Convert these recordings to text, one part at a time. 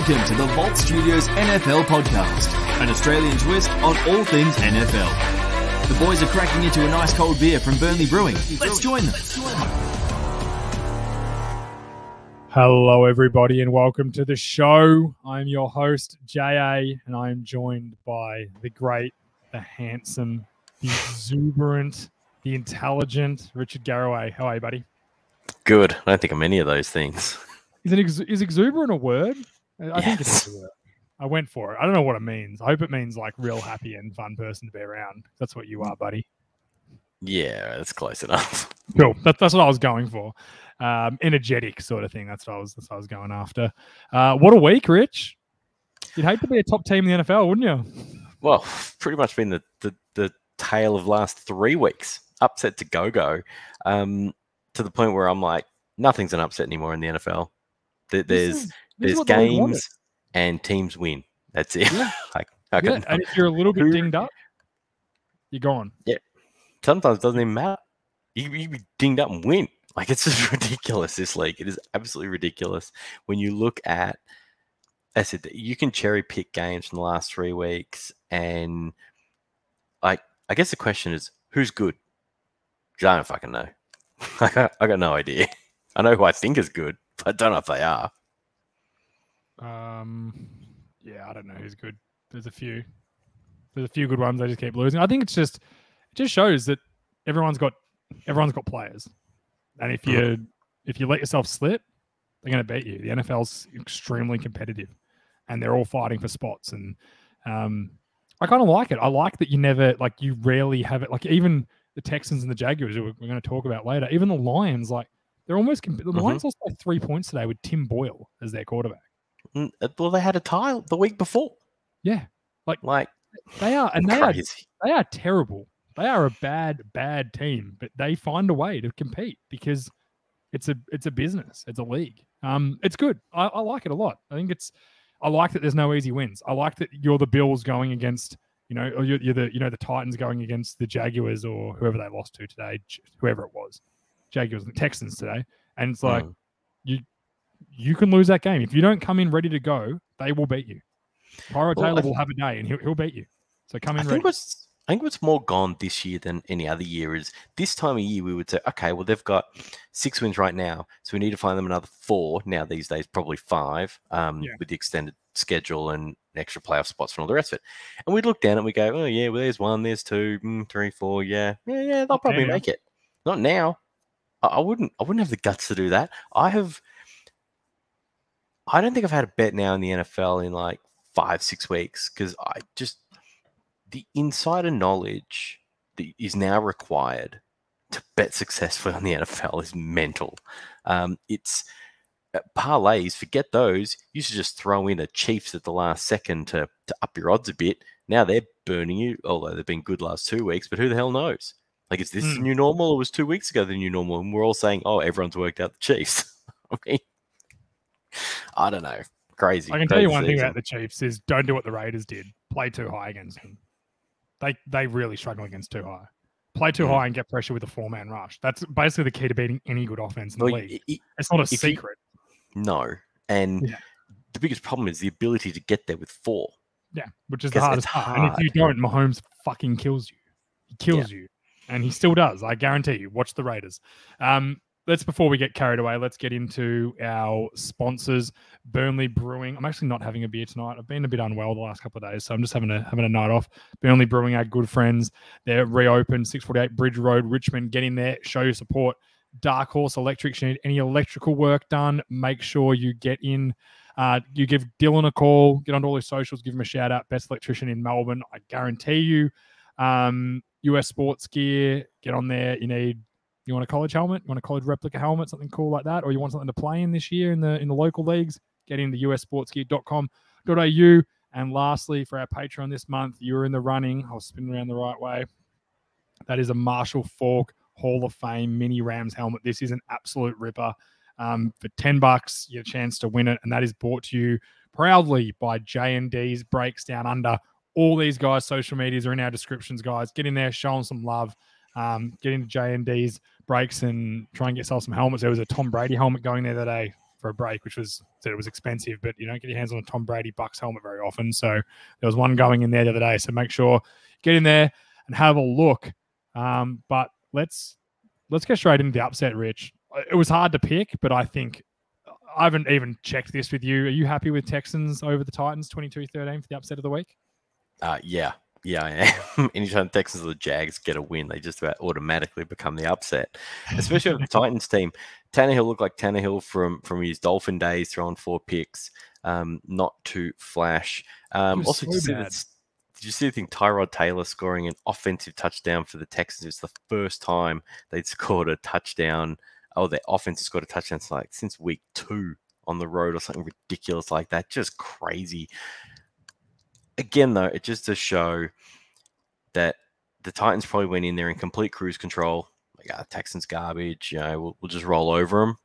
Welcome to the Vault Studios NFL podcast, an Australian twist on all things NFL. The boys are cracking into a nice cold beer from Burnley Brewing. Let's join them. Hello, everybody, and welcome to the show. I'm your host, JA, and I'm joined by the great, the handsome, the exuberant, the intelligent Richard Garraway. How are you, buddy? Good. I don't think I'm any of those things. Is, it ex- is exuberant a word? I think Yes. is a. I went for it. I don't know what it means. I hope it means like real happy and fun person to be around. That's what you are, buddy. Yeah, that's close enough. Cool. That, that's what I was going for. Um, energetic sort of thing. That's what I was. That's what I was going after. Uh, what a week, Rich. You'd hate to be a top team in the NFL, wouldn't you? Well, pretty much been the, the, the tale of last three weeks. Upset to go go, um, to the point where I'm like, nothing's an upset anymore in the NFL. There's is- this there's what the league wanted. games and teams win. That's it. Yeah. like, I Yeah, and if you're a little bit dinged up, you're gone. Yeah. Sometimes it doesn't even matter. You you be dinged up and win. Like it's just ridiculous. This league, it is absolutely ridiculous. When you look at, I said you can cherry pick games from the last three weeks, and like I guess the question is who's good? I don't fucking know. I got, I got no idea. I know who I think is good, I don't know if they are. Um, yeah, I don't know who's good. There's a few. There's a few good ones. They just keep losing. I think it's just it just shows that everyone's got everyone's got players, and if you if you let yourself slip, they're going to beat you. The NFL's extremely competitive, and they're all fighting for spots. And um, I kind of like it. I like that you never like you rarely have it. Like even the Texans and the Jaguars, who we're going to talk about later. Even the Lions, like they're almost comp- the Mhm. Lions lost by three points today with Tim Boyle as their quarterback. Mm, uh, Well, they had a tie the week before. Yeah, Like like they are, and they are they are terrible. They are a bad, bad team, but they find a way to compete because it's a it's a business, it's a league. Um, it's good. I, I like it a lot. I think it's I like that there's no easy wins. I like that you're the Bills going against you know, or you're, you're the you know the Titans going against the Jaguars or whoever they lost to today, whoever it was, Jaguars and Texans today, and it's like Mm. you you can lose that game if you don't come in ready to go. They will beat you. Tyrod Well, Taylor th- will have a day and he'll, he'll beat you. So come I in think ready. what's I think what's more gone this year than any other year is this time of year we would say, okay, well they've got six wins right now, so we need to find them another four. Now these days, probably five, um, Yeah. with the extended schedule and extra playoff spots and all the rest of it. And we'd look down and we go, oh yeah, well there's one, there's two, mm, three, four, yeah, yeah, yeah, they'll probably now. make it. Not now. I, wouldn't. I wouldn't have the guts to do that. I have. I don't think I've had a bet now in the NFL in like five, six weeks because I just the insider knowledge that is now required to bet successfully on the NFL is mental. Um, it's uh, parlays. Forget those. You to just throw in a Chiefs at the last second to to up your odds a bit. Now they're burning you, although they've been good last two weeks. But who the hell knows? Like, is this the Hmm. new normal, or was two weeks ago the new normal? And we're all saying, "Oh, everyone's worked out the Chiefs." I mean, I don't know. Crazy. I can tell you crazy one thing about the Chiefs is don't do what the Raiders did. Play too high against them. They they really struggle against too high. Play too Mm. high and get pressure with a four man rush. That's basically the key to beating any good offense in the Well, league. i- i- It's not a if you- secret. No. And Yeah. the biggest problem is the ability to get there with four. Yeah, which is the hardest part. And if you don't, Mahomes fucking kills you. He kills you, and he still does. I guarantee you. Watch the Raiders. Um, let's before we get carried away, let's get into our sponsors. Burnley Brewing. I'm actually not having a beer tonight. I've been a bit unwell the last couple of days, so I'm just having a having a night off. Burnley Brewing, our good friends. They're reopened, 648 Bridge Road, Richmond. Get in there, show your support. Dark Horse Electrics. You need any electrical work done? Make sure you get in. Uh, you give Dylan a call, get onto all his socials, give him a shout out. Best electrician in Melbourne. I guarantee you. Um, US sports gear, get on there. You need you want a college helmet, you want a college replica helmet, something cool like that, or you want something to play in this year in the in the local leagues, get in the ussportsgear.com.au. And lastly, for our Patreon this month, you're in the running. I'll spin around the right way. That is a Marshall Faulk Hall of Fame mini Rams helmet. This is an absolute ripper. Um, for 10 bucks, your chance to win it. And that is brought to you proudly by J&D's Breaks Down Under. All these guys' social medias are in our descriptions, guys. Get in there, show them some love. Um, get into J&D's breaks and try and get yourself some helmets. There was a Tom Brady helmet going there today. for a break, which was said it was expensive, but you don't get your hands on a Tom Brady Bucks helmet very often. So there was one going in there the other day. So make sure get in there and have a look. Um, but let's let's get straight into the upset, Rich. It was hard to pick, but I think I haven't even checked this with you. Are you happy with Texans over the Titans 22-13 for the upset of the week? Uh, yeah, yeah, I am. Anytime Texans or the Jags get a win, they just about automatically become the upset. Especially with the Titans team. Tannehill looked like Tannehill from from his Dolphin days, throwing four picks, um, not to flash. Um, also, so did, you did you see the thing? Tyrod Taylor scoring an offensive touchdown for the Texans. It's the first time they'd scored a touchdown. Oh, their offense has scored a touchdown like since week two on the road or something ridiculous like that. Just crazy again, though, it just to show that the Titans probably went in there in complete cruise control. Like, ah, Texans garbage. You know, we'll, we'll just roll over them.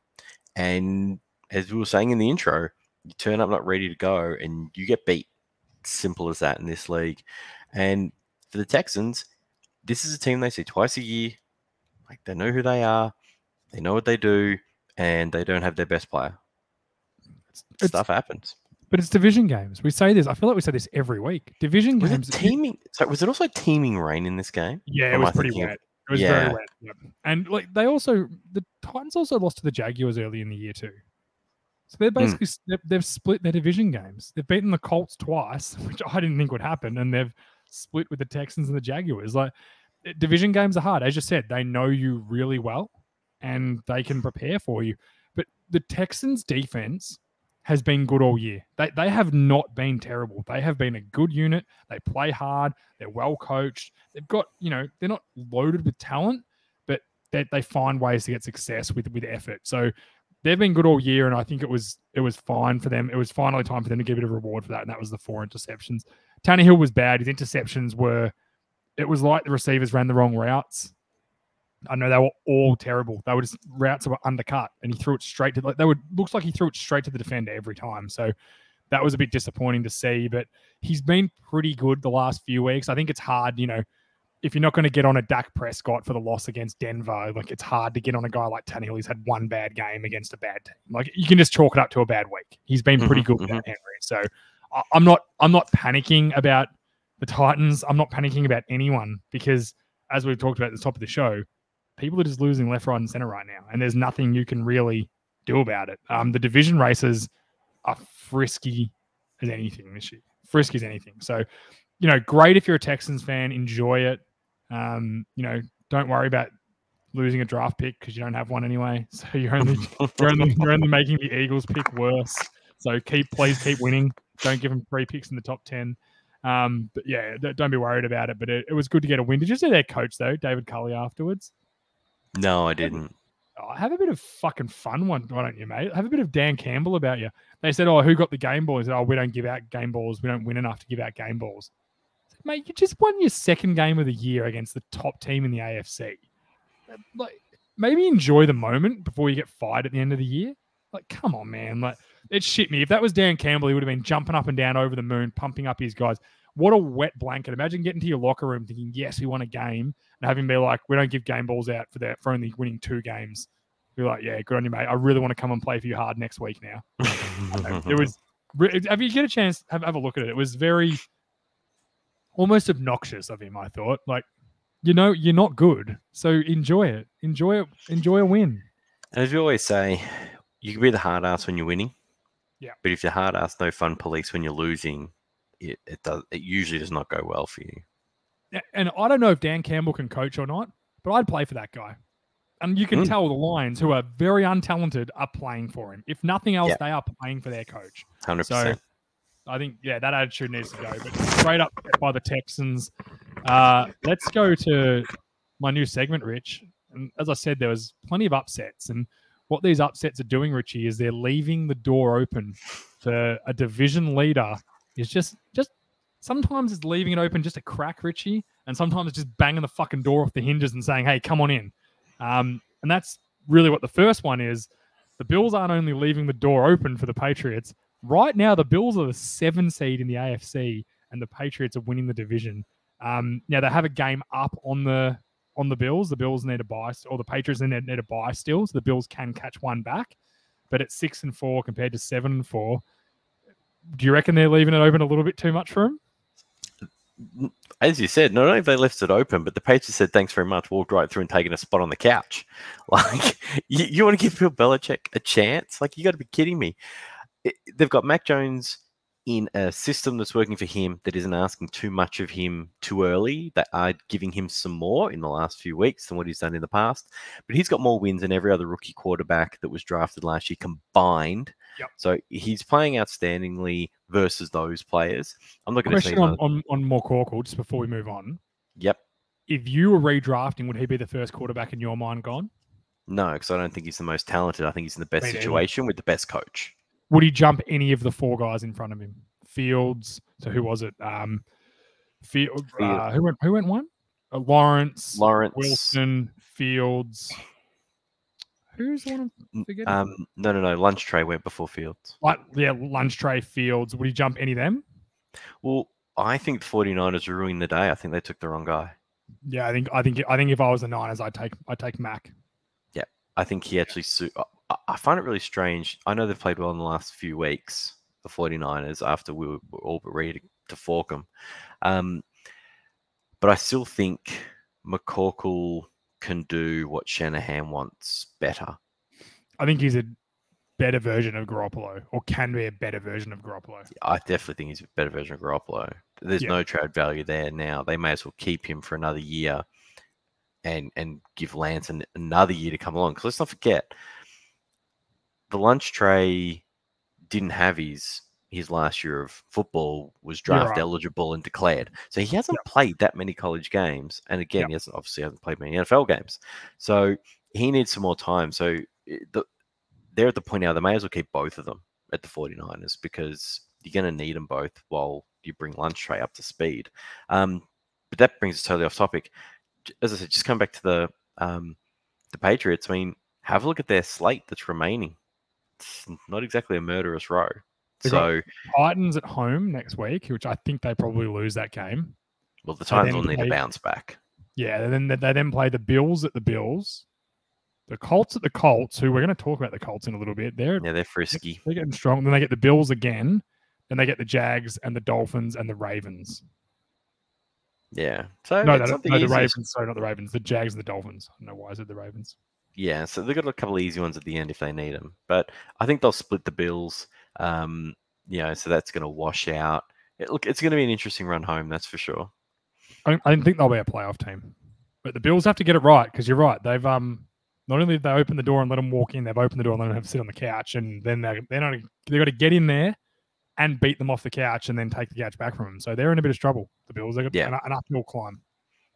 And as we were saying in the intro, you turn up not ready to go, and you get beat. Simple as that in this league. And for the Texans, this is a team they see twice a year. Like they know who they are, they know what they do, and they don't have their best player. It's- Stuff happens. But it's division games. We say this. I feel like we say this every week. Division Was it games. teaming? So was it also teaming rain in this game? Yeah, it was pretty thinking wet. It was Yeah. very wet. Yep. And like they also, the Titans also lost to the Jaguars early in the year too. So they're Hmm. basically they've, they've split their division games. They've beaten the Colts twice, which I didn't think would happen, and they've split with the Texans and the Jaguars. Like eh, division games are hard, as you said. They know you really well, and they can prepare for you. But the Texans' defense has been good all year. They they have not been terrible. They have been a good unit. They play hard. They're well coached. They've got you know they're not loaded with talent, but they, they find ways to get success with with effort. So they've been good all year, and I think it was it was fine for them. It was finally time for them to give it a reward for that, and that was the four interceptions. Tannehill was bad. His interceptions were. It was like the receivers ran the wrong routes. I know they were all terrible. They were just routes that were undercut, and he threw it straight to like they would looks like he threw it straight to the defender every time. So that was a bit disappointing to see. But he's been pretty good the last few weeks. I think it's hard, you know, if you're not going to get on a Dak Prescott for the loss against Denver, like it's hard to get on a guy like Tannehill. He's had one bad game against a bad team. Like you can just chalk it up to a bad week. He's been pretty Mhm, good without Henry. So I- I'm not I'm not panicking about the Titans. I'm not panicking about anyone because as we've talked about at the top of the show, people are just losing left, right, and center right now, and there's nothing you can really do about it. Um, the division races are frisky as anything this year, frisky as anything. So, you know, great if you're a Texans fan, enjoy it. Um, you know, don't worry about losing a draft pick because you don't have one anyway. So you're only you're only, you're only making the Eagles pick worse. So keep please keep winning. Don't give them three picks in the top ten. Um, but yeah, don't be worried about it. But it, it was good to get a win. Did you see their coach though, David Culley, afterwards? No, I didn't. Oh, have a bit of fucking fun, one, why don't you, mate? Have a bit of Dan Campbell about you. They said, "Oh, who got the game ball?" He said, "Oh, we don't give out game balls. We don't win enough to give out game balls." Said, mate, you just won your second game of the year against the top team in the AFC. Uh, like, maybe enjoy the moment before you get fired at the end of the year. Like, come on, man. Like, it shit me. If that was Dan Campbell, he would have been jumping up and down over the moon, pumping up his guys. What a wet blanket. Imagine getting to your locker room thinking, yes, we won a game, and having be like, we don't give game balls out for that for only winning two games. You're like, yeah, good on you, mate. I really want to come and play for you hard next week now. It was. Have you get a chance? Have, have a look at it. It was very, almost obnoxious of him. I thought, like, you know, you're not good, so enjoy it. Enjoy it. Enjoy a win. And as we always say, you can be the hard ass when you're winning. Yeah. But if you're hard ass, no fun police when you're losing, it, it does it usually does not go well for you. And I don't know if Dan Campbell can coach or not, but I'd play for that guy. And you can Mm. tell the Lions, who are very untalented, are playing for him. If nothing else, they are playing for their coach. Hundred So percent. I think, yeah, that attitude needs to go. But straight up by the Texans. Uh, let's go to my new segment, Rich. And as I said, there was plenty of upsets. And what these upsets are doing, Richie, is they're leaving the door open for a division leader. Is just, just sometimes it's leaving it open just a crack, Richie, and sometimes it's just banging the fucking door off the hinges and saying, "Hey, come on in." Um, and that's really what the first one is. The Bills aren't only leaving the door open for the Patriots. Right now, the Bills are the seven seed in the AFC, and the Patriots are winning the division. Um, now they have a game up on the on the Bills. The Bills need a buy, or the Patriots need, need a buy still, so the Bills can catch one back. but at six and four compared to seven and four, do you reckon they're leaving it open a little bit too much for him? As you said, not only have they left it open, but the Patriots said thanks very much, walked right through and taken a spot on the couch. Like, you, you want to give Bill Belichick a chance? Like, you got to be kidding me. It, they've got Mac Jones in a system that's working for him that isn't asking too much of him too early, that are giving him some more in the last few weeks than what he's done in the past. But he's got more wins than every other rookie quarterback that was drafted last year combined. Yep. So he's playing outstandingly versus those players. I'm not going to say Question on, on, on McCorkle, just before we move on. Yep. If you were redrafting, would he be the first quarterback in your mind gone? No, because I don't think he's the most talented. I think he's in the best neither. situation with the best coach. Would he jump any of the four guys in front of him? Fields. So who was it? Um, Field. Uh, who went? Who went one? Uh, Lawrence, Lawrence, Wilson, Fields. Who's the one? I'm forgetting? um, no, no, no. Lunch tray went before Fields. like, yeah, lunch tray Fields. Would he jump any of them? Well, I think the 49ers ruined the day. I think they took the wrong guy. Yeah, I think I think I think if I was the Niners, I'd take I'd take Mac. Yeah, I think he actually suit. I- find it really strange. I know they've played well in the last few weeks, the 49ers, after we were all but ready to, to fork them. Um, but I still think McCorkle can do what Shanahan wants better. I think he's a better version of Garoppolo, or can be a better version of Garoppolo. I definitely think he's a better version of Garoppolo. There's Yeah. no trade value there now. They may as well keep him for another year and and give Lance an, another year to come along. Because let's not forget, the lunch tray didn't have his his last year of football was draft right. eligible and declared. So he hasn't played that many college games. And again, Yep. he hasn't obviously hasn't played many NFL games. So he needs some more time. So the, they're at the point now they may as well keep both of them at the 49ers because you're going to need them both while you bring lunch tray up to speed. Um, but that brings us totally off topic. As I said, just come back to the um, the Patriots. I mean, have a look at their slate that's remaining. It's not exactly a murderous row. They got- So, Titans at home next week, which I think they probably lose that game. well, the Titans will need they- to bounce back. Yeah, and then they, then play the Bills at the Bills, the Colts at the Colts, who we're going to talk about the Colts in a little bit. They're Yeah, they're frisky. they're getting strong. Then they get the Bills again. Then they get the Jags and the Dolphins and the Ravens. Yeah. So No, no, not the no, the Ravens. Sorry, not the Ravens. The Jags and the Dolphins. I don't know why I said the Ravens. Yeah, so they've got a couple of easy ones at the end if they need them. But I think they'll split the Bills. Um, you know, so that's going to wash out. It, look, it's going to be an interesting run home, that's for sure. I don't, I think they'll be a playoff team, but the Bills have to get it right because you're right. They've um not only have they opened the door and let them walk in, they've opened the door and let them have to sit on the couch, and then they're they're not they've got to get in there and beat them off the couch and then take the couch back from them. So they're in a bit of trouble. The Bills, they've got Yeah. an, an uphill climb.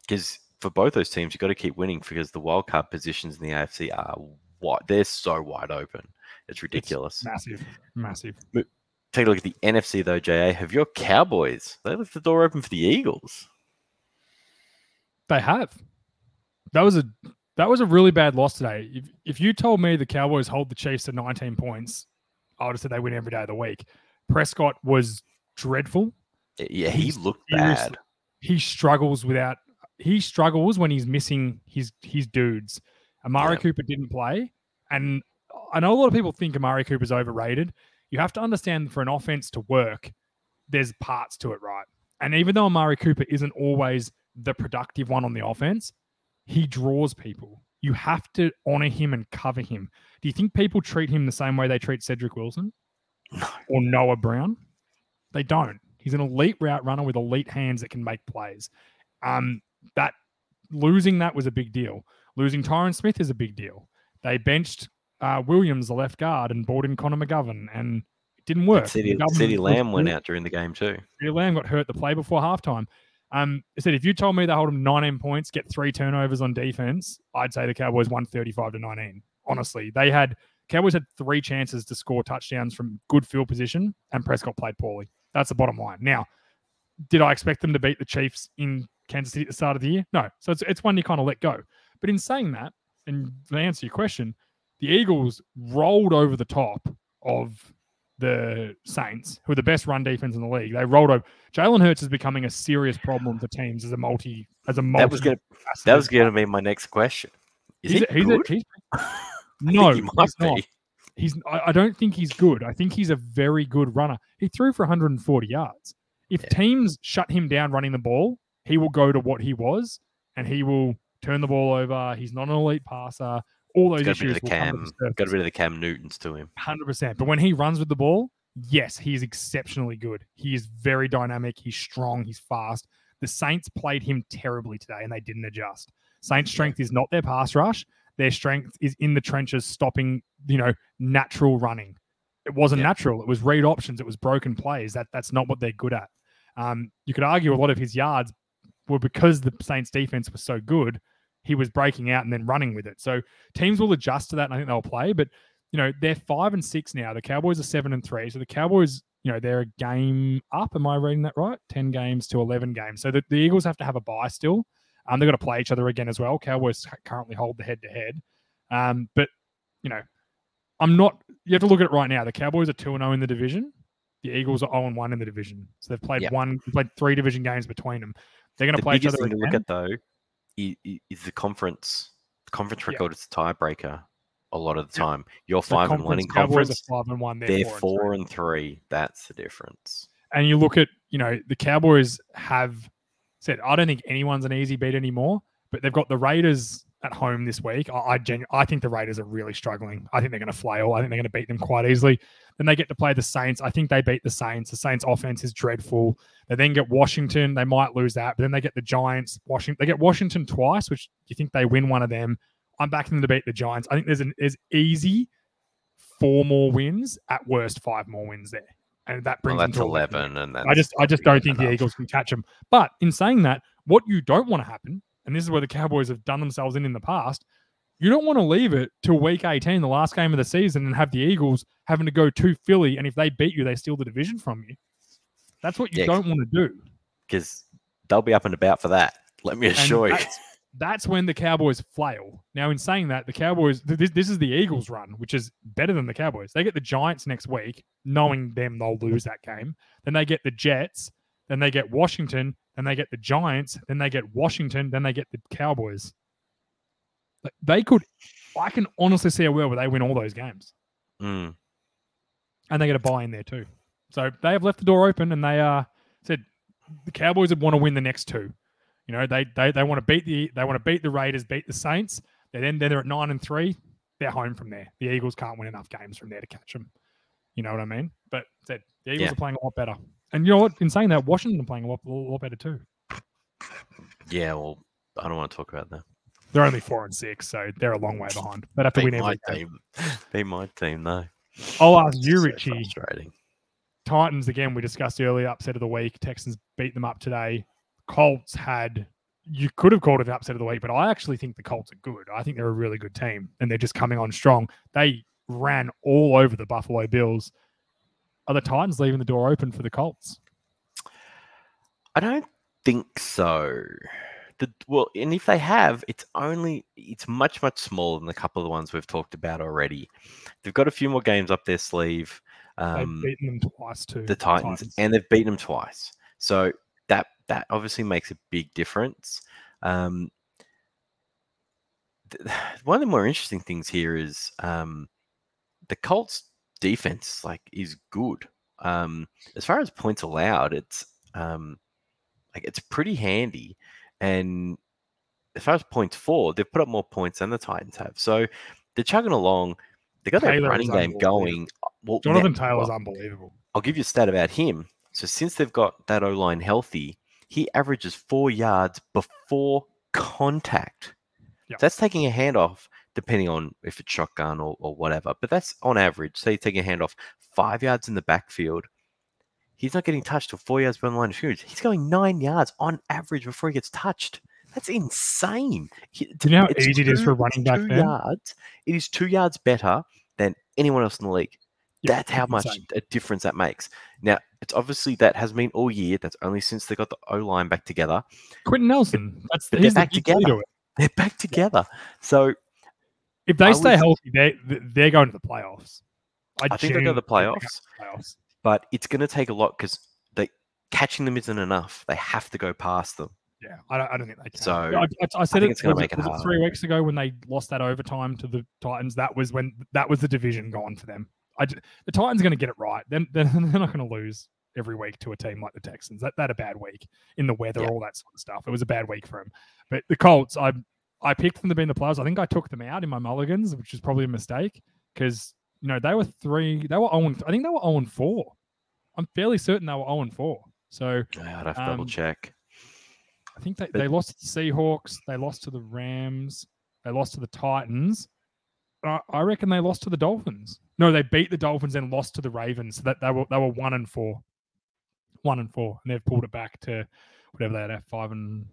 Because for both those teams, you've got to keep winning because the wild card positions in the AFC are wide. They're so wide open. It's ridiculous. Massive, massive. Take a look at the NFC though, JA. Have your Cowboys? They left the door open for the Eagles. They have. That was a that was a really bad loss today. If if you told me the Cowboys hold the Chiefs to 19 points, I would have said they win every day of the week. Prescott was dreadful. Yeah, he He's looked bad. He struggles without he struggles when he's missing his his dudes. Amari Yeah. Cooper didn't play, and I know a lot of people think Amari Cooper's overrated. You have to understand for an offense to work, there's parts to it, right? And even though Amari Cooper isn't always the productive one on the offense, he draws people. You have to honor him and cover him. Do you think people treat him the same way they treat Cedric Wilson or Noah Brown? They don't. He's an elite route runner with elite hands that can make plays. Um, that losing that was a big deal. Losing Tyron Smith is a big deal. They benched uh, Williams, the left guard, and brought in Connor McGovern, and it didn't work. CeeDee, CeeDee Lamb went out during the game too. Cedric Lamb got hurt the play before halftime. Um, I said if you told me they hold them 19 points, get three turnovers on defense, I'd say the Cowboys won 35 to 19. Honestly, they had Cowboys had three chances to score touchdowns from good field position, and Prescott played poorly. That's the bottom line. Now, did I expect them to beat the Chiefs in Kansas City at the start of the year? No. So it's it's one you kind of let go. But in saying that, and to answer your question, the Eagles rolled over the top of the Saints, who are the best run defense in the league. They rolled over. Jalen Hurts is becoming a serious problem for teams as a multi as a multi. That was that was gonna be my next question. Is he's, he a- he's, a- good? he's no, he he's not. be. he's I, I don't think he's good. I think he's a very good runner. He threw for 140 yards. If Yeah. teams shut him down running the ball, he will go to what he was and he will turn the ball over. He's not an elite passer. All those Got a bit issues of the will come to cam, got bit of the Cam Newtons to him. Hundred percent. But when he runs with the ball, yes, he is exceptionally good. He is very dynamic. He's strong. He's fast. The Saints played him terribly today, and they didn't adjust. Saints' strength is not their pass rush. Their strength is in the trenches, stopping you know natural running. It wasn't Yeah. natural. It was read options. It was broken plays. That that's not what they're good at. Um, you could argue a lot of his yards were because the Saints' defense was so good. He was breaking out and then running with it. So teams will adjust to that, and I think they'll play. But you know, they're five and six now. The Cowboys are seven and three. So the Cowboys, you know, they're a game up. Am I reading that right? 10 games to 11 games. So the, the Eagles have to have a bye still. Um, they've got to play each other again as well. Cowboys currently hold the head to head. Um, but, you know, I'm not, you have to look at it right now. The Cowboys are 2 0 in the division. The Eagles are 0 1 in the division. So they've played Yeah. one, played three division games between them. They're going to The play each other thing to look at though is the conference. The conference Yeah. record is a tiebreaker a lot of the time. You're The five and one in Cowboys conference. are five and one. They're, They're four and four and three. That's the difference. and you look at you know the Cowboys have said I don't think anyone's an easy beat anymore, but they've got the Raiders at home this week. I I, genu- I think the Raiders are really struggling. I think they're going to flail. I think they're going to beat them quite easily. Then they get to play the Saints. I think they beat the Saints. The Saints offense is dreadful. They then get Washington. They might lose that, but then they get the Giants. Washington. They get Washington twice, which you think they win one of them. I'm backing them to beat the Giants. I think there's an there's easy four more wins at worst five more wins there, and that Well, brings them that's to eleven, and that's I just I just don't think the. Eagles can catch them. But in saying that, what you don't want to happen, and this is where the Cowboys have done themselves in in the past, you don't want to leave it till week 18, the last game of the season, and have the Eagles having to go to Philly, and if they beat you, they steal the division from you. That's what you Yeah, don't want to do. because they'll be up and about for that. Let me And assure you. that's, that's when the Cowboys flail. Now, in saying that, the Cowboys, this, this is the Eagles' run, which is better than the Cowboys. They get the Giants next week, knowing them they'll lose that game. Then they get the Jets. Then they get Washington. Then they get the Giants. Then they get Washington. Then they get the Cowboys. Like, They could, I can honestly see a world where they win all those games Mm. and they get a buy in there too. So they have left the door open, and they uh, said the Cowboys would want to win the next two. You know, they they they want to beat the they want to beat the Raiders, beat the Saints. They then they're at nine and three. They're home from there. The Eagles can't win enough games from there to catch them. You know what I mean? But said the Eagles Yeah. are playing a lot better. And you know what? In saying that, Washington playing a lot, a lot better too. Yeah, well, I don't want to talk about that. They're only four and six, so they're a long way behind. They'd have to Be win my every game. team. Be my team, though. I'll ask you, So Richie. frustrating. Titans again. We discussed earlier. Upset of the week. Texans beat them up today. Colts had. You could have called it an upset of the week, but I actually think the Colts are good. I think they're a really good team, and they're just coming on strong. They ran all over the Buffalo Bills. Are the Titans leaving the door open for the Colts? I don't think so. The, well, and if they have, it's only it's much much smaller than a couple of the ones we've talked about already. They've got a few more games up their sleeve. Um, They've beaten them twice too. the Titans, and they've beaten them twice. So that that obviously makes a big difference. Um, th- one of the more interesting things here is um, the Colts' defense, like, is good. Um, as far as points allowed, it's um, like it's pretty handy, and as far as points for, they've put up more points than the Titans have. So they're chugging along. They got their Taylor is running game going. Well, now- Jonathan Taylor's well, unbelievable. I'll give you a stat about him. So since they've got that O line healthy, he averages four yards before contact. Yep. That's taking a handoff, depending on if it's shotgun or, or whatever. But that's on average. Say you take a handoff five yards in the backfield. He's not getting touched till four yards beyond the line of scrimmage. He's going nine yards on average before he gets touched. That's insane. He- Do you know how easy it is for two- running back Two then? yards. It is two yards better than anyone else in the league. Yeah, That's how much insane. a difference that makes. Now, it's obviously that has been all year. That's only since they got the O line back together. Quenton Nelson. That's but he's they're the back big key to together. They're back together. So If they I stay would- healthy, they they're going to the playoffs. I think they'll go to the playoffs, they're going to the playoffs. but it's going to take a lot because they catching them isn't enough. They have to go past them. Yeah, I don't, I don't think they can. So, I, I, I said it, it's gonna was make it harder. three weeks ago when they lost that overtime to the Titans. That was when that was the division gone for them. I, the Titans are going to get it right. Then they're, they're not going to lose every week to a team like the Texans. That that a bad week in the weather, Yeah. all that sort of stuff. It was a bad week for them. But the Colts, I I picked them to be in the playoffs. I think I took them out in my mulligans, which is probably a mistake because you know they were three. They were zero. I think they were and four. I'm fairly certain they were and four. So I'd have to double Um, check. I think they, But- they lost to the Seahawks. They lost to the Rams. They lost to the Titans. I, I reckon they lost to the Dolphins. No, they beat the Dolphins and lost to the Ravens. So that they were they were one and four, one and four, and they've pulled it back to whatever they had at five and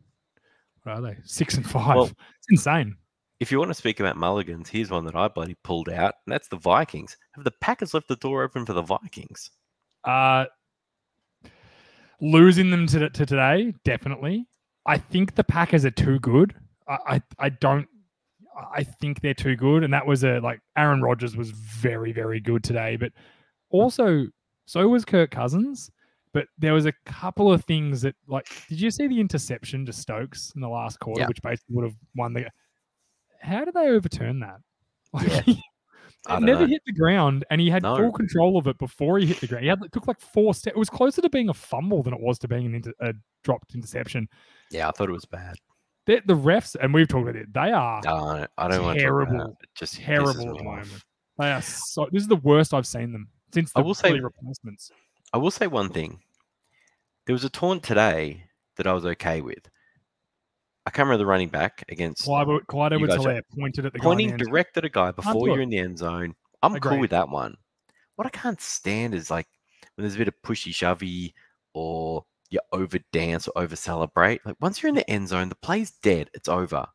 are they six and five? Well- it's insane. If you want to speak about mulligans, here's one that I bloody pulled out, and that's the Vikings. Have the Packers left the door open for the Vikings? Uh, losing them to, to today, definitely. I think the Packers are too good. I, I, I don't. I think they're too good, and that was a like Aaron Rodgers was very very good today, but also so was Kirk Cousins. But there was a couple of things that like, did you see the interception to Stokes in the last quarter, Yeah. which basically would have won the? How did they overturn that? Like, Yeah. I it never know. hit the ground, and he had No. full control of it before he hit the ground. He had it took like four steps. It was closer to being a fumble than it was to being an inter- a dropped interception. Yeah, I thought it was bad. The, the refs, and we've talked about it. They are No, I don't want to Terrible. it. It just terrible at the moment. They are so. This is the worst I've seen them since I the will say- replacements. I will say one thing. There was a taunt today that I was okay with. I can't remember the running back against Clyde, Edwards Helaire pointed at the pointing in the end zone. direct at a guy before you're in the end zone. I'm cool with that one. What I can't stand is like when there's a bit of pushy shovey or you over dance or over celebrate. Like once you're in the end zone, the play's dead. It's over.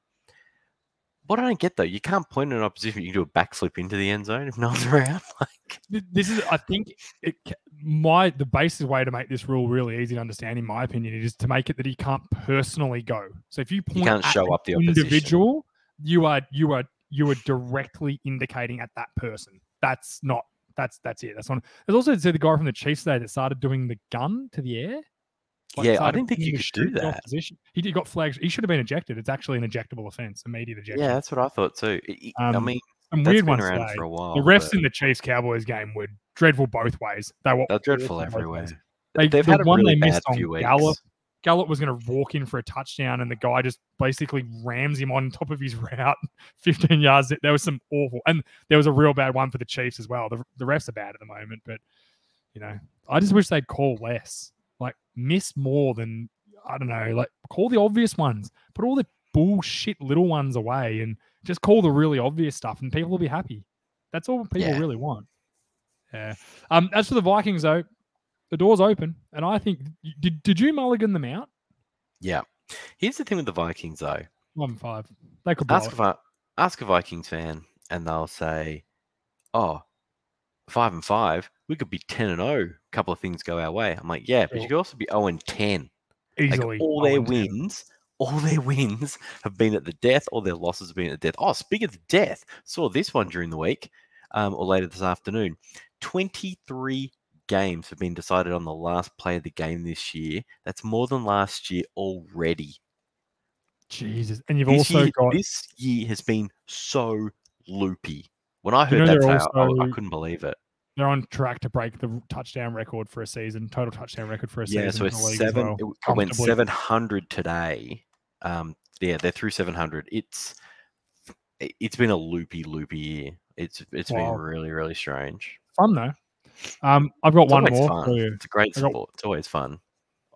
What I don't get though, you can't point an opposition. You can do a backflip into the end zone if no one's around. Like This is, I think, it, my the basic way to make this rule really easy to understand, in my opinion, is to make it that he can't personally go. So if you point you can't show up the opposition. individual, you are you are you are directly indicating at that person. That's not that's that's it. That's one. There's also the guy from the Chiefs today that started doing the gun to the air. Yeah, I didn't think you could do that. He, got flagged. He should have been ejected. It's actually an ejectable offense, immediate ejection. yeah, that's what I thought too. It- it- I Um, mean, Some weird been ones around today. for a while. The refs but in the Chiefs Cowboys game were dreadful both ways. They were they're dreadful everywhere. They, They've the had one really they missed on few weeks. Gallup. Gallup was going to walk in for a touchdown, and the guy just basically rams him on top of his route, 15 yards. There was some awful, and there was a real bad one for the Chiefs as well. The, the refs are bad at the moment, but you know, I just wish they'd call less, like miss more than I don't know, like call the obvious ones, put all the bullshit little ones away, and just call the really obvious stuff, and people will be happy. That's all people Yeah. really want. Yeah. Um. As for the Vikings, though, the door's open, and I think did did you mulligan them out? Yeah. Here's the thing with the Vikings though. One five. They could Ask a, ask a Vikings fan, and they'll say, "Oh, five and five, we could be ten and zero. A couple of things go our way." I'm like, "Yeah, but you could also be zero and ten. Like easily. all their and 10. wins, all their wins have been at the death. All their losses have been at the death. Oh, speaking of the death, saw this one during the week, um, or later this afternoon. Twenty-three games have been decided on the last play of the game this year. That's more than last year already. Jesus, and you've This also year, got this year has been so loopy. When I You heard know that, I- I, I couldn't believe it. They're on track to break the touchdown record for a season, total touchdown record for a Yeah, season. so it's the league as seven. well, It, went seven hundred today. Um, yeah, they're through seven hundred. It's it- it's been a loopy, loopy year. It's it's Wow. been really, really strange. Fun though. Um, I've got It's one more fun. for you. It's a great got- sport. It's always fun.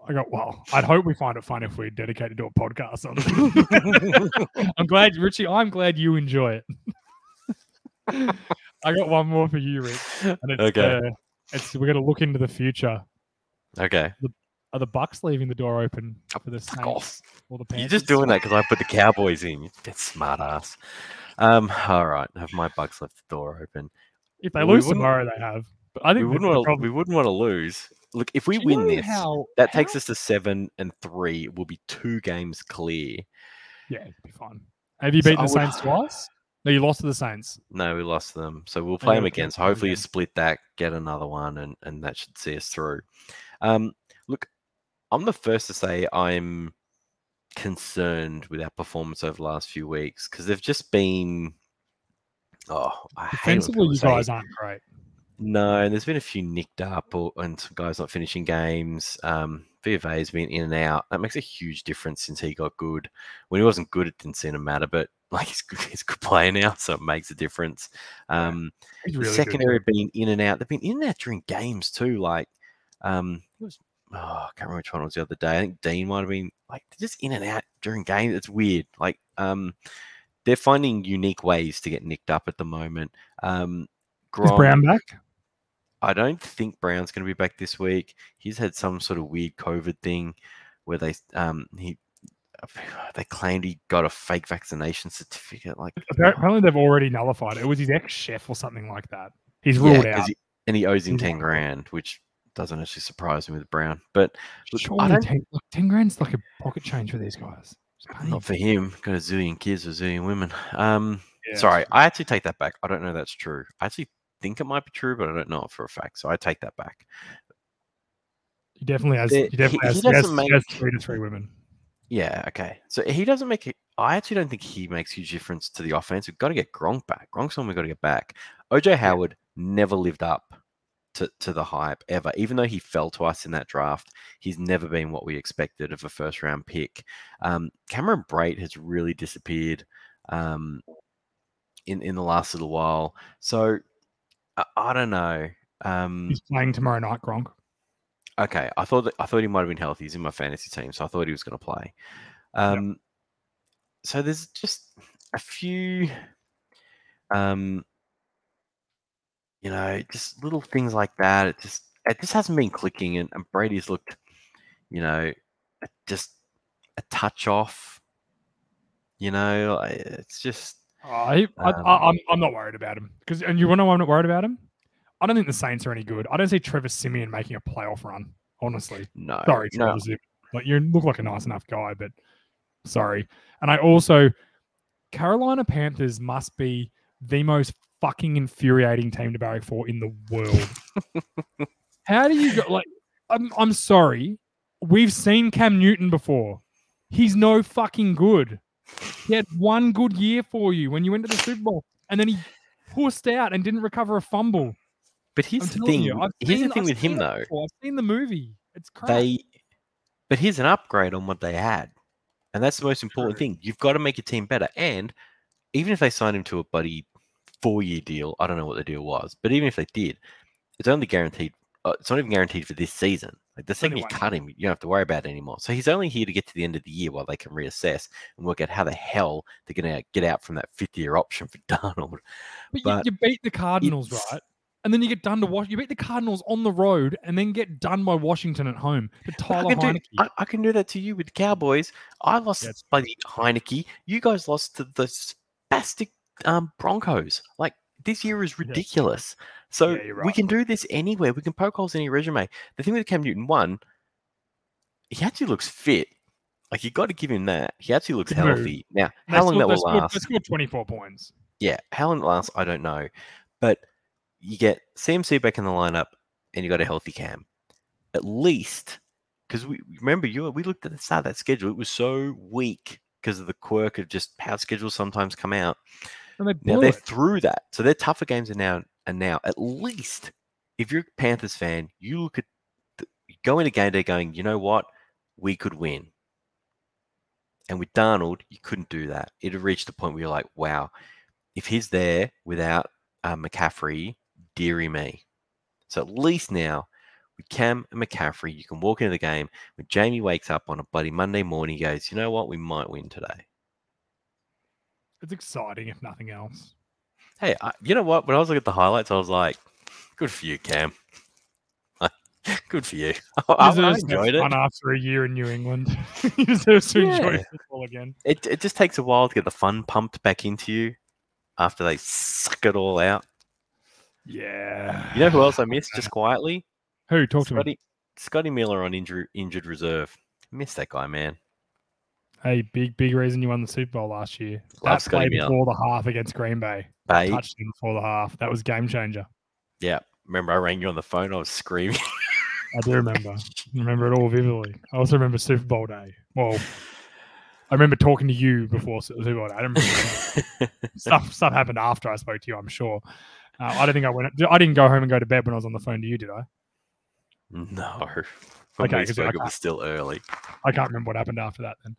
I got well. I'd hope we find it fun if we're dedicated to a podcast on it. I'm glad, Richie. I'm glad you enjoy it. I got one more for you, Rich. And it's, Okay. uh, it's we're going to look into the future. Okay, Are the Bucks leaving the door open for the fuck Saints off. or the Panthers? You're just doing that because I put the Cowboys in. You smart ass. Um, all right, have my Bucks left the door open? If they we lose tomorrow, they have. But I We think the- wouldn't want to. We wouldn't want to lose. Look, if we win this, how- that takes us to seven and three. We'll be two games clear. Yeah, it'd be fine. Have you So beaten I the would- Saints twice? No, you lost to the Saints. No, we lost them. So we'll Oh, play them again. So hopefully you split that, get another one, and, and that should see us through. Um, look, I'm the first to say I'm concerned with our performance over the last few weeks because they've just been. Oh, I Defensively, you say- guys aren't great. No, and there's been a few nicked up or and some guys not finishing games. Um, has been in and out. That makes a huge difference since he got good. When he wasn't good, it didn't seem to matter. But like he's good, he's a good player now, so it makes a difference. Um, He's the really secondary good. being in and out. They've been in and out during games too. Like, um, it was. Oh, I can't remember which one was the other day. I think Dean might have been like they're just in and out during games. It's weird. Like, um, they're finding unique ways to get nicked up at the moment. Um, Is Brown back? I don't think Brown's going to be back this week. He's had some sort of weird COVID thing where they um he they claimed he got a fake vaccination certificate. Like Apparently, they've already nullified it. It was his ex chef or something like that. He's yeah, out. he- and he owes him ten grand, which doesn't actually surprise me with Brown. But look, I don't- 10, look, 10 grand's like a pocket change for these guys. Not for him. Got a zillion kids, a zillion women. Um, Yeah, sorry, I actually take that back. I don't know that's true. I actually think it might be true, but I don't know it for a fact. So I take that back. He definitely has. He definitely he- has, he he has, doesn't he has three to three women. Yeah, okay. So he doesn't make it. I actually don't think he makes huge difference to the offense. We've got to get Gronk back. Gronk's someone we've got to get back. OJ Howard never lived up to, to the hype ever. Even though he fell to us in that draft, he's never been what we expected of a first round pick. Um, Cameron Brate has really disappeared um, in, in the last little while. So I, I don't know. Um, He's playing tomorrow night, Gronk. Okay, I thought that, I thought he might have been healthy. He's in my fantasy team, so I thought he was going to play. Um, So there's just a few, um, you know, just little things like that. It just it just hasn't been clicking, and, and Brady's looked, you know, just a touch off. You know, it's just Oh, I, I, Um, I, I'm, I'm not worried about him because, and you want to know why I'm not worried about him? I don't think the Saints are any good. I don't see Trevor Siemian making a playoff run. Honestly, no, sorry, no. Trevor Siemian. Like you look like a nice enough guy, but sorry. And I also, Carolina Panthers must be the most fucking infuriating team to barrack for in the world. How do you go? Like, I'm, I'm sorry. We've seen Cam Newton before. He's no fucking good. He had one good year for you when you went to the Super Bowl, and then he pussed out and didn't recover a fumble. But here's I'm the thing. you, here's seen- the thing I've with him though. before. I've seen the movie. It's crap. they but here's an upgrade on what they had and that's the most important True. thing you've got to make your team better and even if they signed him to a buddy four year deal i don't know what the deal was but even if they did it's only guaranteed uh, it's not even guaranteed for this season like the second you one cut him you don't have to worry about it anymore so he's only here to get to the end of the year while they can reassess and work out how the hell they're going to get out from that fifth year option for Darnold But, But you, you beat the Cardinals, right? And then you get done to watch. You beat the Cardinals on the road, and then get done by Washington at home. To I Tyler can, do, Heinicke. I, I can do that to you with the Cowboys. I lost Yeah. by the Heinicke. You guys lost to the spastic um, Broncos. Like this year is ridiculous. So Yeah, you're we can do this anywhere. We can poke holes in any resume. The thing with Cam Newton, one, he actually looks fit. Like you got to give him that. He actually looks healthy. Now, how long scored- that will scored- last? They scored 24 points. Yeah, how long it lasts, I don't know. But you get CMC back in the lineup and you got a healthy cam. At least, because we remember you we looked at the start of that schedule, it was so weak because of the quirk of just how schedules sometimes come out. And they now they're it. through that. So their tougher games are now and now. At least if you're a Panthers fan, you look at the, go into game day going, you know what? We could win. And with Darnold, you couldn't do that. It had reached the point where you're like, wow, if he's there without uh, McCaffrey, dearie me. So at least now with Cam and McCaffrey, you can walk into the game when Jamie wakes up on a bloody Monday morning, he goes, you know what? We might win today. It's exciting, if nothing else. Hey, I, you know what? When I was looking at the highlights, I was like, good for you, Cam. good for you. I, I enjoyed it. after a year in New England. he deserves to enjoy football again. it. It just takes a while to get the fun pumped back into you after they suck it all out. Yeah. You know who else I missed just quietly? Who? Talk to me. Scotty, Scotty Miller on injury, injured reserve. Miss that guy, man. Hey, big, big reason you won the Super Bowl last year. Love That Scotty play Miller. before the half against Green Bay. Babe, him before the half. That was game changer. yeah. Remember, I rang you on the phone. I was screaming. I do remember. remember it all vividly. I also remember Super Bowl day. Well, I remember talking to you before Super Bowl. I don't remember stuff. Stuff happened after I spoke to you. I'm sure. Uh, I don't think I went. I didn't go home and go to bed when I was on the phone to you. Did I? No. When Okay, we 'cause I spoke, it was still early. I can't remember what happened after that. Then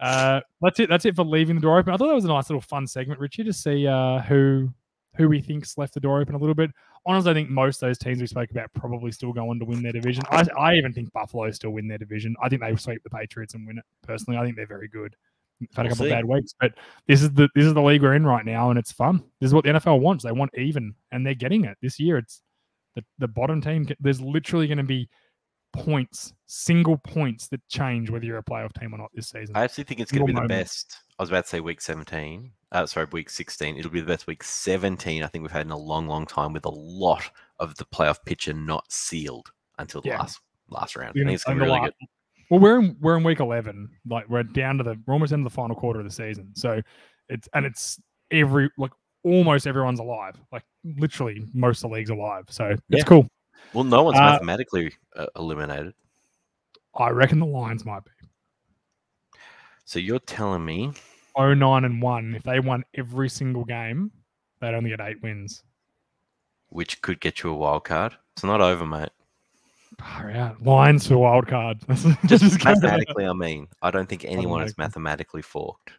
uh, that's it. That's it for leaving the door open. I thought that was a nice little fun segment, Richie, to see uh, who who we think's left the door open a little bit. Honestly, I think most of those teams we spoke about probably still go on to win their division. I, I even think Buffalo still win their division. I think they sweep the Patriots and win it. Personally, I think they're very good. They've had a couple of bad weeks, but this is the this is the league we're in right now, and it's fun. This is what the NFL wants. They want even, and they're getting it this year. It's the the bottom team. There's literally going to be points, single points that change whether you're a playoff team or not this season. I actually think it's going to be Your the best. I was about to say week 17. Uh, sorry, week 16. It'll be the best week 17 I think we've had in a long, long time with a lot of the playoff picture not sealed until the Yeah. last last round. I think it's going to be really good. Well, we're in we're in week eleven. Like we're down to the we're almost into the final quarter of the season. So it's and it's every like almost everyone's alive. Like literally most of the leagues alive. So it's Yeah. cool. Well, no one's Uh, mathematically uh, eliminated. I reckon the Lions might be So you're telling me 09 and one. If they won every single game, they'd only get eight wins. which could get you a wild card? It's not over, mate. Out. Lions for wild card. Just go- mathematically, I mean, I don't think anyone is Mathematically. forked.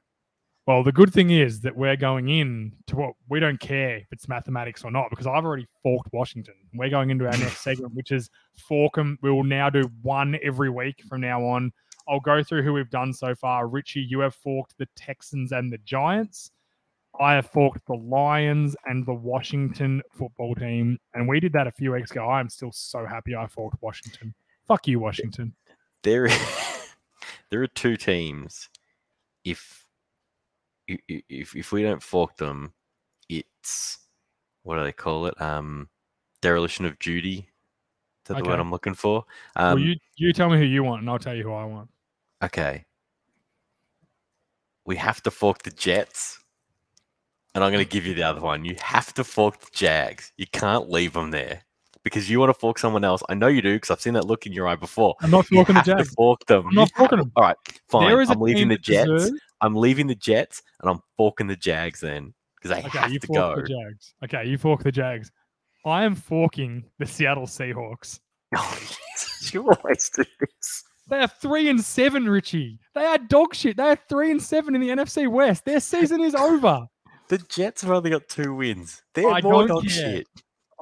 Well, the good thing is that we're going in to what we don't care if it's mathematics or not because I've already forked Washington. We're going into our next segment, which is fork 'em. We will now do one every week from now on. I'll go through who we've done so far. Richie, you have forked the Texans and the Giants. I have forked the Lions and the Washington football team. And we did that a few weeks ago. I'm still so happy I forked Washington. Fuck you, Washington. There, there are two teams. If i- i- if if we don't fork them, it's what do they call it? Um, dereliction of duty. Is that the word I'm looking for? Um, well, you, you tell me who you want, and I'll tell you who I want. Okay. We have to fork the Jets. And I'm going to give you the other one. You have to fork the Jags. You can't leave them there because you want to fork someone else. I know you do because I've seen that look in your eye before. I'm not forking the have to Jags. fork them. I'm not forking them. All right, fine. There is a I'm leaving the Jets. deserves- I'm leaving the Jets and I'm forking the Jags then because they Okay, have you to fork go. the Jags. Okay, you fork the Jags. I am forking the Seattle Seahawks. Oh, you always do this. They are three and seven, Richie. They are dog shit. They are three and seven in the NFC West. Their season is over. The Jets have only got two wins. They're I more don't dog care. shit.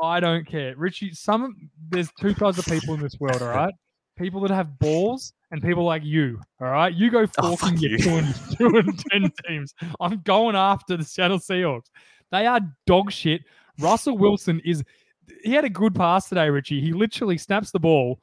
I don't care, Richie. Some there's two types of people in this world. All right, people that have balls and people like you. All right, you go Oh, forking fuck your you. two and two and ten teams. I'm going after the Seattle Seahawks. They are dog shit. Russell Wilson is. He had a good pass today, Richie. He literally snaps the ball,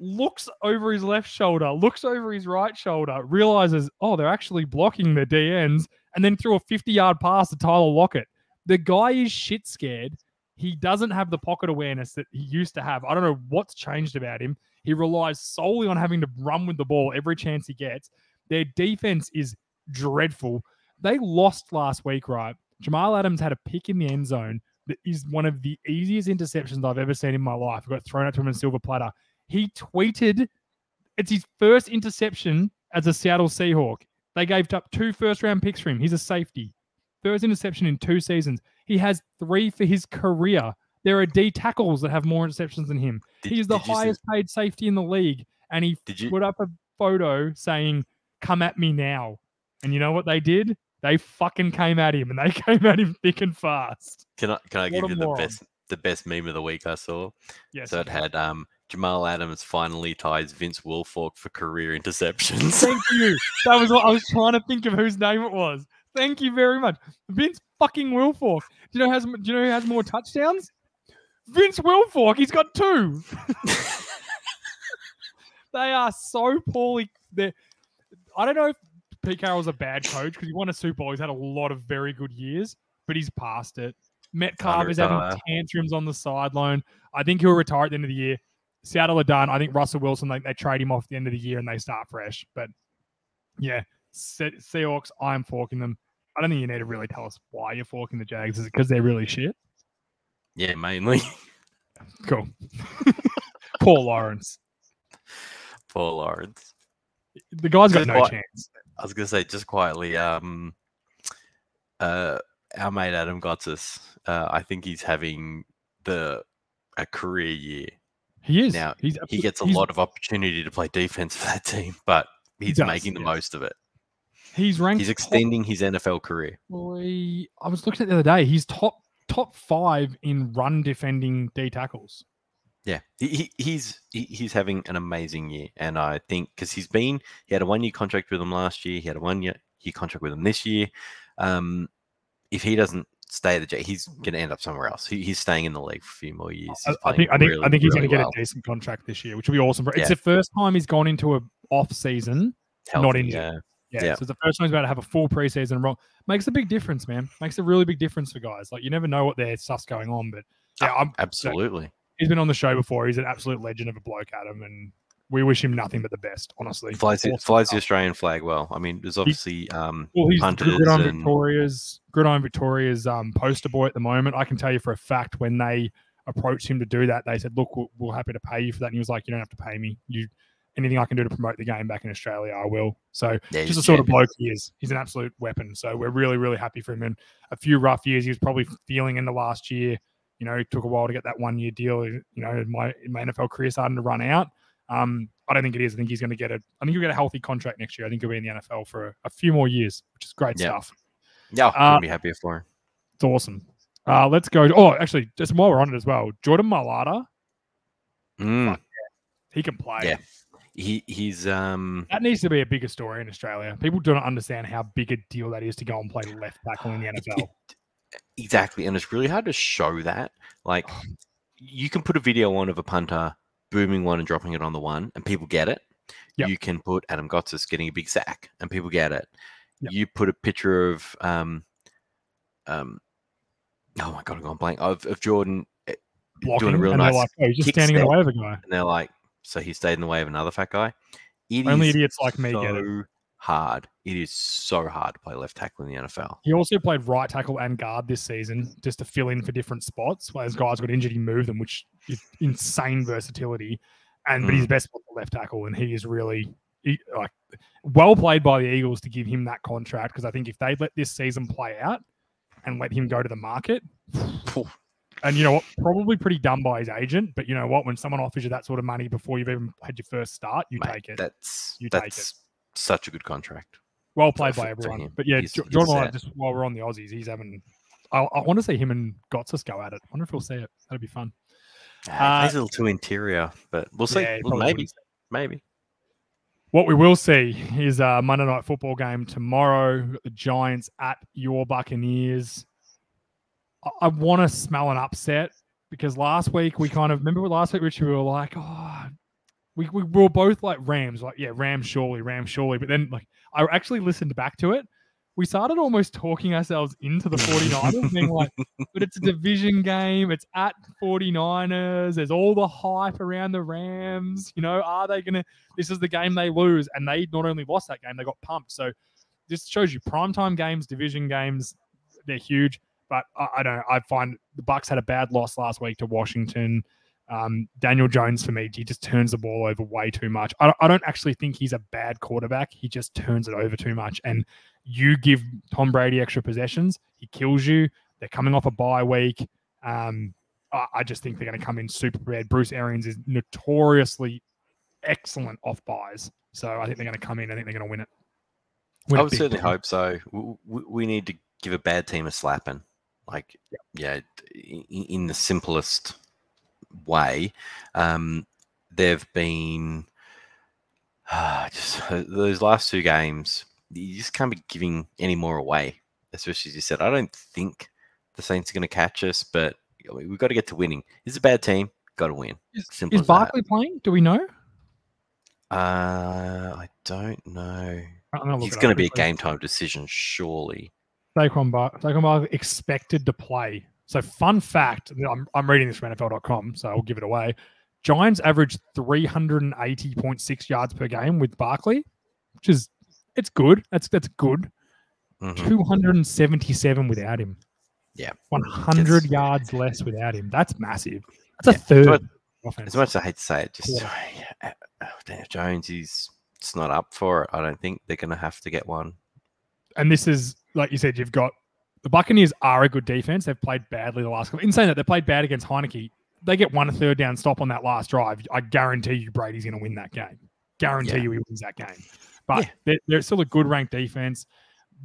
looks over his left shoulder, looks over his right shoulder, realizes, oh, they're actually blocking the DNs, and then threw a 50 yard pass to Tyler Lockett. The guy is shit scared. He doesn't have the pocket awareness that he used to have. I don't know what's changed about him. He relies solely on having to run with the ball every chance he gets. Their defense is dreadful. They lost last week, right? Jamal Adams had a pick in the end zone that is one of the easiest interceptions I've ever seen in my life. It got thrown out to him in silver platter. He tweeted, it's his first interception as a Seattle Seahawk. They gave up two first round picks for him. He's a safety. First interception in two seasons. He has three for his career. There are D tackles that have more interceptions than him. Did- He is the you see- highest paid safety in the league. And he you? put up a photo saying, Come at me now. And you know what they did? They fucking came at him and they came at him thick and fast. Can I can I What give you the moron. best the best meme of the week I saw? Yes. So it had um Jamal Adams finally ties Vince Wilfork for career interceptions. Thank you. That was what I was trying to think of whose name it was. Thank you very much. Vince fucking Wilfork. Do you know who has do you know who has more touchdowns? Vince Wilfork. He's got two. they are so poorly. They, I don't know if Pete Carroll's a bad coach because he won a Super Bowl. He's had a lot of very good years, but he's past it. Metcalf is having tantrums on the sideline. I think he'll retire at the end of the year. Seattle are done. I think Russell Wilson, they, they trade him off at the end of the year and they start fresh. But yeah, Se- Seahawks, I'm forking them. I don't think you need to really tell us why you're forking the Jags. Is it because they're really shit? yeah, mainly Cool. Paul Lawrence. Paul Lawrence. The guy's got no point. chance. I was gonna say just quietly. Um, uh, our mate Adam Gotsis, uh, I think he's having the a career year. He is. Now, he's, He gets a lot of opportunity to play defense for that team, but he's does, making the most of it. He's ranked. He's top- extending his NFL career. Boy, I was looking at the other day. He's top top five in run defending D tackles. Yeah, he, he he's he, he's having an amazing year, and I think because he's been he had a one year contract with them last year, he had a one year year contract with them this year. Um, if he doesn't stay at the Jet, he's going to end up somewhere else. He, he's staying in the league for a few more years. I, He's I think I think I think he's really going to get a decent contract this year, which will be awesome. It's Yeah. the first time he's gone into a off season. Healthy, injured. yeah. Yeah, Yeah. so it's the first time he's about to have a full preseason role. Makes a big difference, man. Makes a really big difference for guys. Like you never know what their stuff's going on, but yeah, ah, I'm, Absolutely. he's been on the show before. He's an absolute legend of a bloke, Adam, and we wish him nothing but the best. Honestly, Flies the, Awesome flies the. Australian flag well. I mean, there's obviously um, Well, he's punters Gridiron and- Victoria's Gridiron Victoria's um, poster boy at the moment. I can tell you for a fact when they approached him to do that, they said, "Look, we're, we're happy to pay you for that." And he was like, "You don't have to pay me. You anything I can do to promote the game back in Australia, I will." So yeah, just the sort of bloke he is. He's an absolute weapon. So we're really, really happy for him. And a few rough years he was probably feeling in the last year. You know, it took a while to get that one year deal. You know, my my NFL career starting to run out. Um, I don't think it is. I think he's going to get a. I think he'll get a healthy contract next year. I think he'll be in the NFL for a, a few more years, which is great Yeah. stuff. Yeah, I couldn't Uh, be happier for him. It's awesome. Uh, let's go. Oh, actually, just while we're on it as well, Jordan Mailata, Mm, he can play. Yeah. he he's um That needs to be a bigger story in Australia. People do not understand how big a deal that is to go and play left tackle in the NFL. Exactly, and it's really hard to show that. Like, you can put a video on of a punter booming one and dropping it on the one, and people get it. Yep. You can put Adam Gotsis getting a big sack, and people get it. Yep. You put a picture of um um oh my god, I'm going blank of, of Jordan, eh, Blocking, real and they're nice like, oh, he's just standing in the way of a guy. and they're like, so he stayed in the way of another fat guy. It Only idiots like me get it. Hard. It is so hard to play left tackle in the NFL. He also played right tackle and guard this season just to fill in for different spots. Whereas guys got injured, he moved them, which is insane versatility. And but Mm. his best spot's the left tackle, and he is really he, like well played by the Eagles to give him that contract because I think if they let this season play out and let him go to the market, and you know what, probably pretty dumb by his agent. But you know what, when someone offers you that sort of money before you've even had your first start, you Mate, take it. That's You take it. Such a good contract. Well played by everyone. But yeah, He's- Jo- he's Jordan just while we're on the Aussies, he's having. I, I want to see him and Gotsis go at it. I wonder if we'll see it. That'd be fun. Ah, Uh, he's a little too interior, but we'll see. Yeah, Well, maybe, maybe. What we will see is a Monday night football game tomorrow. The Giants at your Buccaneers. I, I want to smell an upset because last week we kind of remember last week, Rich, we were like, oh, we, we were both like Rams, like, yeah, Rams surely, Rams surely. But then, like, I actually listened back to it. We started almost talking ourselves into the 49ers, being like, but it's a division game. It's at 49ers. There's all the hype around the Rams. You know, are they going to? This is the game they lose. And they not only lost that game, they got pumped. So this shows you primetime games, division games, they're huge. But I, I don't. I find the Bucks had a bad loss last week to Washington. Um, Daniel Jones, for me, he just turns the ball over way too much. I, I don't actually think he's a bad quarterback. He just turns it over too much. And you give Tom Brady extra possessions, he kills you. They're coming off a bye week. Um, I, I just think they're going to come in super prepared. Bruce Arians is notoriously excellent off byes. So I think they're going to come in. I think they're going to win it. Win I would certainly hope so. We, we, need to give a bad team a slapping, like yeah, in, in the simplest way. Um, they've been uh, just those last two games. You just can't be giving any more away, especially as you said. I don't think the Saints are going to catch us, but we've got to get to winning. It's a bad team, got to win. Is, Simple is that. Barkley playing? Do we know? Uh, I don't know. I'm gonna look It's going to be a game time decision, surely. Saquon, Bar- Saquon Barkley expected to play. So, fun fact I'm, I'm reading this from NFL.com, so I'll give it away. Giants averaged 380.6 yards per game with Barkley, which is it's good. That's that's good. Mhm. 277 without him. Yeah. 100 It's- yards less without him. That's massive. That's a third So offense. As much as I hate to say it, just Quarter. uh, Daniel Jones is it's not up for it. I don't think they're going to have to get one. And this is like you said, you've got the Buccaneers are a good defense. They've played badly the last couple. In saying that, they played bad against Heinicke. They get one third down stop on that last drive. I guarantee you Brady's going to win that game. Guarantee Yeah. you he wins that game. But Yeah. they're, they're still a good ranked defense.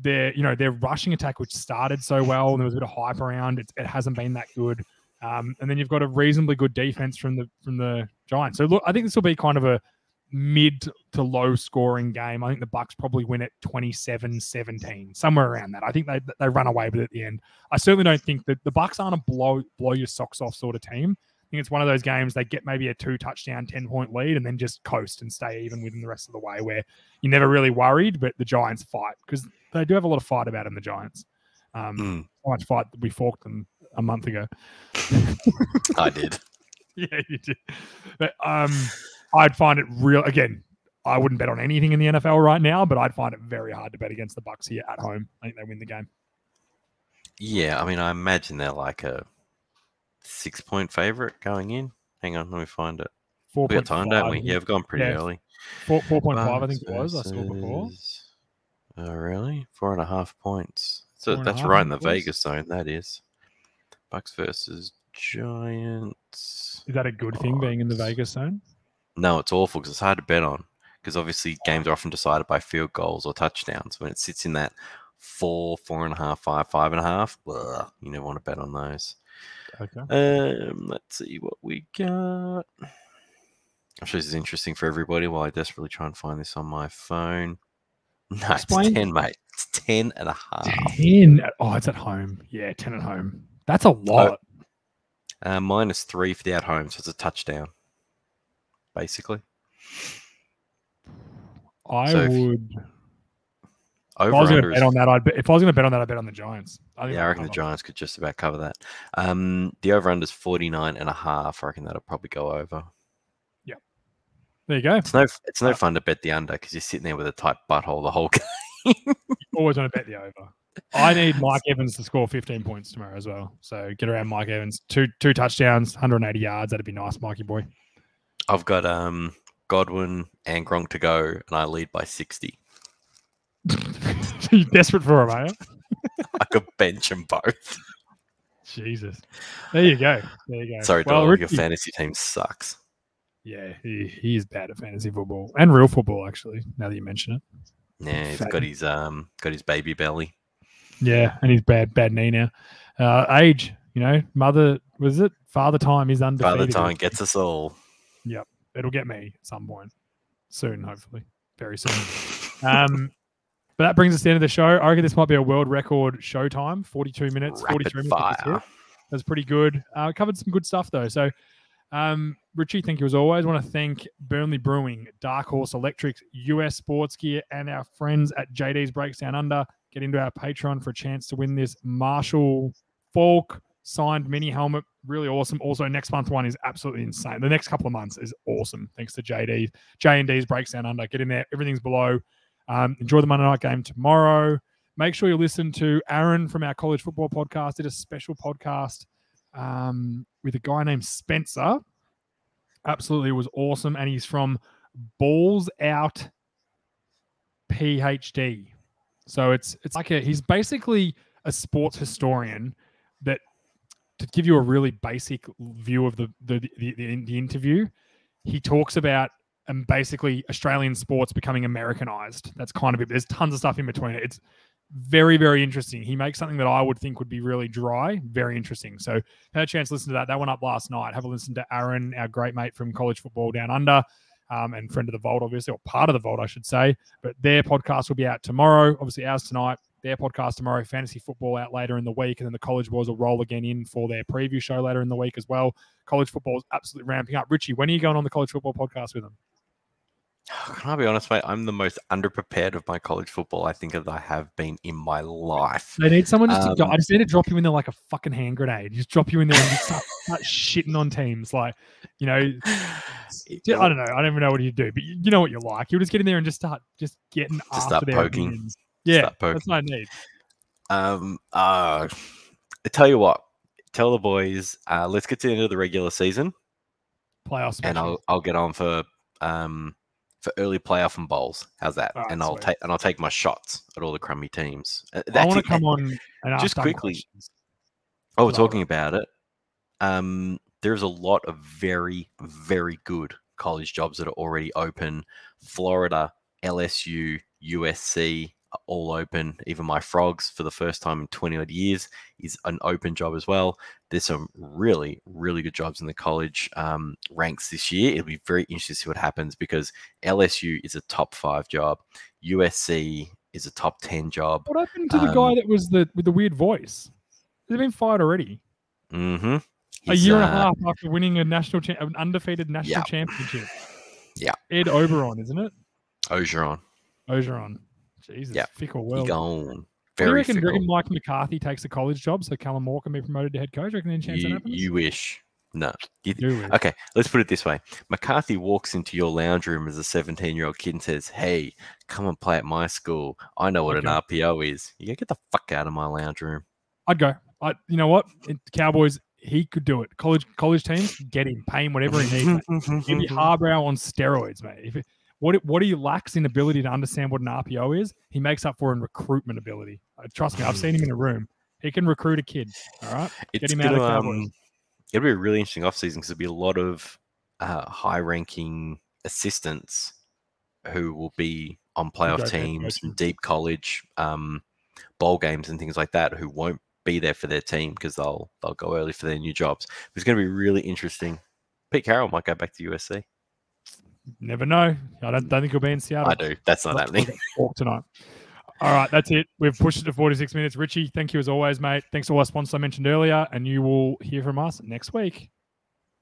Their you know their rushing attack, which started so well, and there was a bit of hype around it, it hasn't been that good. Um, and then you've got a reasonably good defense from the from the Giants. So look, I think this will be kind of a mid to low scoring game. I think the Bucks probably win it 27-17, somewhere around that. I think they they run away with it at the end. I certainly don't think that the Bucks aren't a blow blow your socks off sort of team. I think it's one of those games they get maybe a two touchdown, 10 point lead and then just coast and stay even within the rest of the way where you're never really worried, but the Giants fight because they do have a lot of fight about them, the Giants. Um, Mm, so much fight that we forked them a month ago. I did. yeah, you did. But um, I'd find it real. Again, I wouldn't bet on anything in the NFL right now, but I'd find it very hard to bet against the Bucks here at home. I think they win the game. Yeah, I mean, I imagine they're like a six point favorite going in. Hang on, let me find it. Four We got time, don't we? Yeah, we've gone pretty Yeah, early. four four point five. I think it was. I saw before. Oh, really? Four and a half points. So that's right in the was. Vegas zone. That is. Bucks versus Giants. Is that a good thing being in the Vegas zone? No, it's awful because it's hard to bet on. Because obviously games are often decided by field goals or touchdowns. When it sits in that four, four and a half, five, five and a half, blah, you never want to bet on those. Okay. Um, let's see what we got. I'm sure this is interesting for everybody while I desperately try and find this on my phone. No, Explain- it's 10, mate. It's 10 and a half. Ten. Oh, it's at home. Yeah, ten at home. That's a lot. Uh, minus three for the at home, so it's a touchdown, basically. I so would. If I was going to bet is- on that, I'd bet, if I was going to bet on that, I'd bet on the Giants. I think yeah, I reckon the. Giants could just about cover that. Um, the over under is 49 and a half. I reckon that'll probably go over. Yeah. There you go. It's no, it's no Uh, fun to bet the under because you're sitting there with a tight butthole the whole game. you Always want to bet the over. I need Mike Evans to score 15 points tomorrow as well. So get around Mike Evans. Two two touchdowns, 180 yards. That'd be nice, Mikey boy. I've got um Godwin and Gronk to go, and I lead by 60. You're desperate for him, are you? I could bench them both. Jesus. There you go. There you go. Sorry, well, Doyle, your fantasy team sucks. Yeah, he, he is bad at fantasy football and real football, actually, now that you mention it. Yeah, he's Fat. got his um got his baby belly. Yeah, and he's bad, bad knee now. Uh, age, you know, mother, was it? Father time is undefeated. the time gets us all. It'll get me at some point soon, hopefully, very soon. Um, but that brings us to the end of the show. I reckon this might be a world record showtime 42 minutes, Rapid 43 minutes. fire. hit. That's pretty good. Uh, covered some good stuff, though. So, um, Richie, thank you as always. want to thank Burnley Brewing, Dark Horse Electrics, US Sports Gear, and our friends at JD's Breaks Down Under. Get into our Patreon for a chance to win this Marshall Faulk signed mini helmet. Really awesome. Also, next month one is absolutely insane. The next couple of months is awesome. Thanks to JD, J and D's Breaks Down Under. Get in there. Everything's below. Um, enjoy the Monday night game tomorrow. Make sure you listen to Aaron from our college football podcast. Did a special podcast um, with a guy named Spencer. Absolutely was awesome. And he's from Balls Out PhD. So it's it's like a he's basically a sports historian that to give you a really basic view of the the the, the, the interview, he talks about um, basically Australian sports becoming Americanized. That's kind of it. There's tons of stuff in between it. It's very, very interesting. He makes something that I would think would be really dry, very interesting. So had a chance to listen to that. That went up last night. Have a listen to Aaron, our great mate from college football down under, um, and friend of the Vault, obviously, or part of the Vault, I should say. But their podcast will be out tomorrow. Obviously, ours tonight. Their podcast tomorrow. Fantasy football out later in the week, and then the college boys will roll again in for their preview show later in the week as well. College football is absolutely ramping up. Richie, when are you going on the college football podcast with them? Can I be honest, mate? I'm the most underprepared of my college football I think that I have been in my life. They need someone just to go. Um, I just need to drop you in there like a fucking hand grenade. Just drop you in there and just start, start shitting on teams. Like, you know, I don't know. I don't even know what you do, but you, you know what you're like. You'll just get in there and just start just getting Just after start their poking. opinions. Yeah, that's my need. Um, uh, I tell you what, tell the boys, uh, let's get to the end of the regular season, Playoffs, and. I'll I'll get on for um for early playoff and bowls. How's that? Alright, and I'll take and I'll take my shots at all the crummy teams. Uh, I want to come on and just quickly. Oh, we're talking about it. Um, there's a lot of very, very good college jobs that are already open. Florida, LSU, USC all open. Even my frogs, for the first time in 20 odd years, is an open job as well. There's some really, really good jobs in the college um, ranks this year. It'll be very interesting to see what happens because LSU is a top five job. USC is a top 10 job. What happened to the guy Um, that was the with the weird voice? He's been fired already. Mm-hmm. a year and a half after winning a national, cha- an undefeated national Yeah. championship. Yeah. Ed Oberon, isn't it? Orgeron. Orgeron. Jesus, Yeah. fickle He world. gone. What do you reckon, fickle. reckon Mike McCarthy takes a college job so Kellen Moore can be promoted to head coach? You reckon any chance that happens? you wish. No. You- Do we? okay, let's put it this way. McCarthy walks into your lounge room as a 17 year old kid and says, Hey, come and play at my school. I know what Okay. an RPO is. You go, get the fuck out of my lounge room. I'd go. I, you know what? It- Cowboys, he could do it. College college teams, get him, pay him whatever he needs. Give me Harbaugh on steroids, mate. If it, what what he lacks in ability to understand what an RPO is, he makes up for in recruitment ability. Uh, trust me, I've seen him in a room. He can recruit a kid. All right. It's him out of gonna, Cowboys. um, it'll be a really interesting offseason because there'll be a lot of uh, high ranking assistants who will be on playoff go teams and deep college um, bowl games and things like that who won't be there for their team because they'll they'll go early for their new jobs. It's going to be really interesting. Pete Carroll might go back to USC. Never know. I don't, don't think he'll be in Seattle. I do. That's not happening. talk tonight. All right, that's it. We've pushed it to 46 minutes. Richie, thank you as always, mate. Thanks to all our sponsors I mentioned earlier, and you will hear from us next week.